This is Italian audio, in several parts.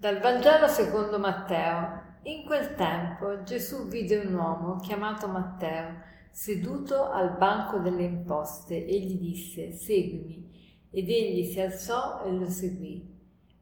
Dal Vangelo secondo Matteo. In quel tempo Gesù vide un uomo chiamato Matteo seduto al banco delle imposte e gli disse seguimi ed egli si alzò e lo seguì.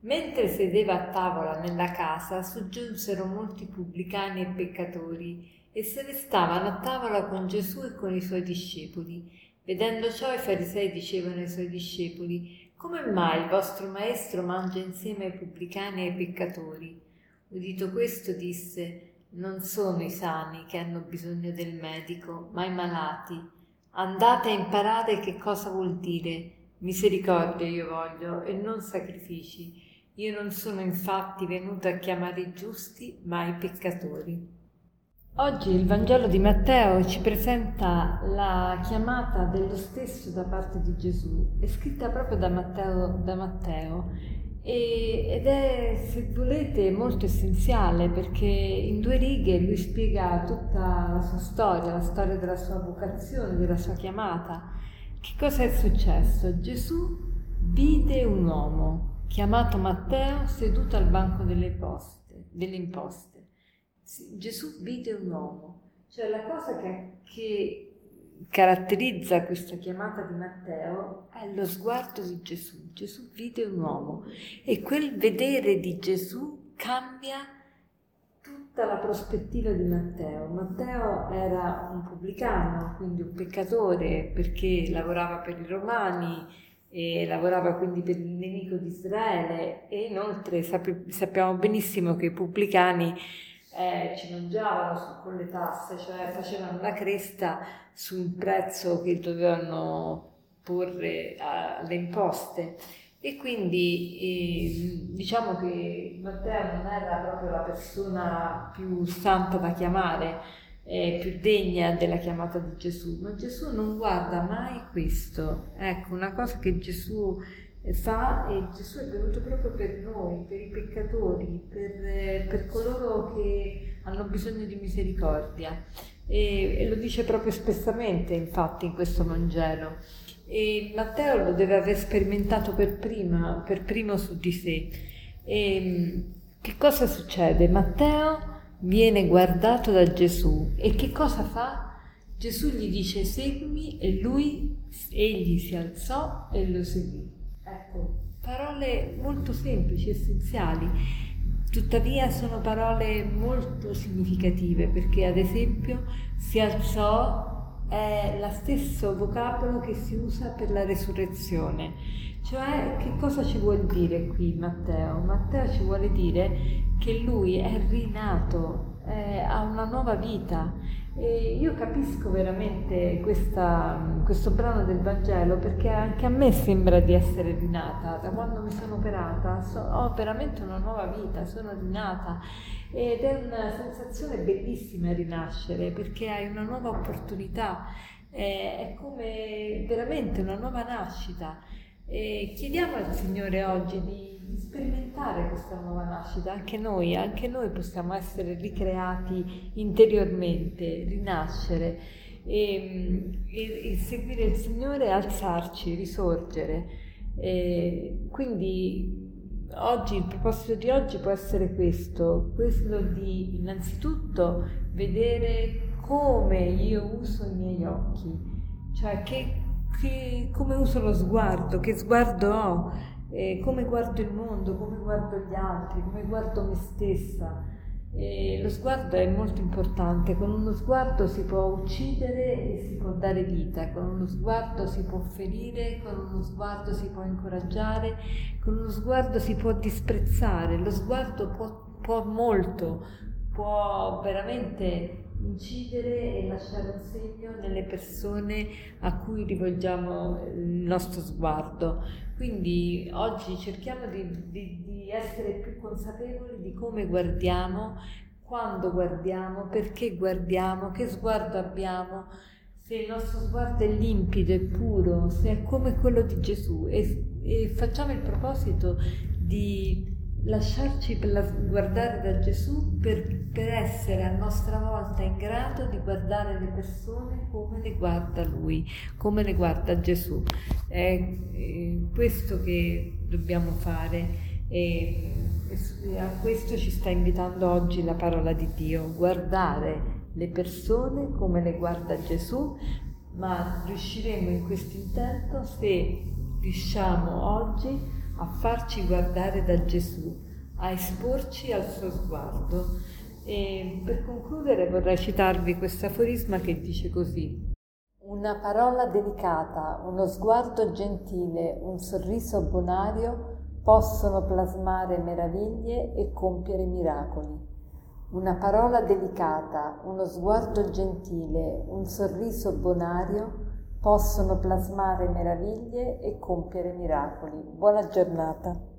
Mentre sedeva a tavola nella casa soggiunsero molti pubblicani e peccatori e se ne stavano a tavola con Gesù e con i suoi discepoli. Vedendo ciò i farisei dicevano ai suoi discepoli come mai il vostro maestro mangia insieme ai pubblicani e ai peccatori? Udito questo disse, non sono i sani che hanno bisogno del medico, ma i malati. Andate a imparare che cosa vuol dire. Misericordia io voglio e non sacrifici. Io non sono infatti venuto a chiamare i giusti, ma i peccatori. Oggi il Vangelo di Matteo ci presenta la chiamata dello stesso da parte di Gesù, è scritta proprio da Matteo, da Matteo e, ed è, se volete, molto essenziale perché in due righe lui spiega tutta la sua storia, la storia della sua vocazione, della sua chiamata. Che cosa è successo? Gesù vide un uomo chiamato Matteo seduto al banco delle, poste, delle imposte Gesù vide un uomo, cioè la cosa che, che caratterizza questa chiamata di Matteo è lo sguardo di Gesù. Gesù vide un uomo e quel vedere di Gesù cambia tutta la prospettiva di Matteo. Matteo era un pubblicano, quindi un peccatore perché lavorava per i romani e lavorava quindi per il nemico di Israele e inoltre sappiamo benissimo che i pubblicani eh, ci mangiavano su, con le tasse, cioè facevano la cresta sul prezzo che dovevano porre alle imposte. E quindi eh, diciamo che Matteo non era proprio la persona più santa da chiamare, eh, più degna della chiamata di Gesù, ma Gesù non guarda mai questo. Ecco, una cosa che Gesù fa e Gesù è venuto proprio per noi, per i peccatori, per, per coloro che hanno bisogno di misericordia e, e, lo dice proprio espressamente infatti in questo Vangelo e Matteo lo deve aver sperimentato per, prima, per primo su di sé. E, che cosa succede? Matteo viene guardato da Gesù e che cosa fa? Gesù gli dice seguimi e lui, egli si alzò e lo seguì. Ecco, parole molto semplici, essenziali, tuttavia sono parole molto significative perché ad esempio si alzò è lo stesso vocabolo che si usa per la resurrezione. Cioè, che cosa ci vuol dire qui Matteo? Matteo ci vuole dire che lui è rinato, eh, ha nuova vita e io capisco veramente questa, questo brano del Vangelo perché anche a me sembra di essere rinata. Da quando mi sono operata so, ho veramente una nuova vita, sono rinata ed è una sensazione bellissima rinascere perché hai una nuova opportunità, è, è come veramente una nuova nascita. E chiediamo al Signore oggi di sperimentare questa nuova nascita, anche noi, anche noi possiamo essere ricreati interiormente, rinascere. E, e, e seguire il Signore, alzarci, risorgere. E quindi oggi, il proposito di oggi può essere questo, questo di innanzitutto vedere come io uso i miei occhi, cioè che, che, come uso lo sguardo, che sguardo ho eh, come guardo il mondo, come guardo gli altri, come guardo me stessa. E lo sguardo è molto importante, con uno sguardo si può uccidere e si può dare vita, con uno sguardo si può ferire, con uno sguardo si può incoraggiare, con uno sguardo si può disprezzare, lo sguardo può, può molto, può veramente incidere e lasciare un segno nelle persone a cui rivolgiamo il nostro sguardo. Quindi oggi cerchiamo di, di, di essere più consapevoli di come guardiamo, quando guardiamo, perché guardiamo, che sguardo abbiamo, se il nostro sguardo è limpido e puro, se è come quello di Gesù e, e facciamo il proposito di lasciarci guardare da Gesù per, per, essere a nostra volta in grado di guardare le persone come le guarda Lui, come le guarda Gesù. È, questo che dobbiamo fare. E a questo ci sta invitando oggi la parola di Dio, guardare le persone come le guarda Gesù, ma riusciremo in questo intento se riusciamo oggi a farci guardare da Gesù, a esporci al suo sguardo. E per concludere vorrei citarvi questo aforisma che dice così. Una parola delicata, uno sguardo gentile, un sorriso bonario possono plasmare meraviglie e compiere miracoli. Una parola delicata, uno sguardo gentile, un sorriso bonario possono plasmare meraviglie e compiere miracoli. Buona giornata.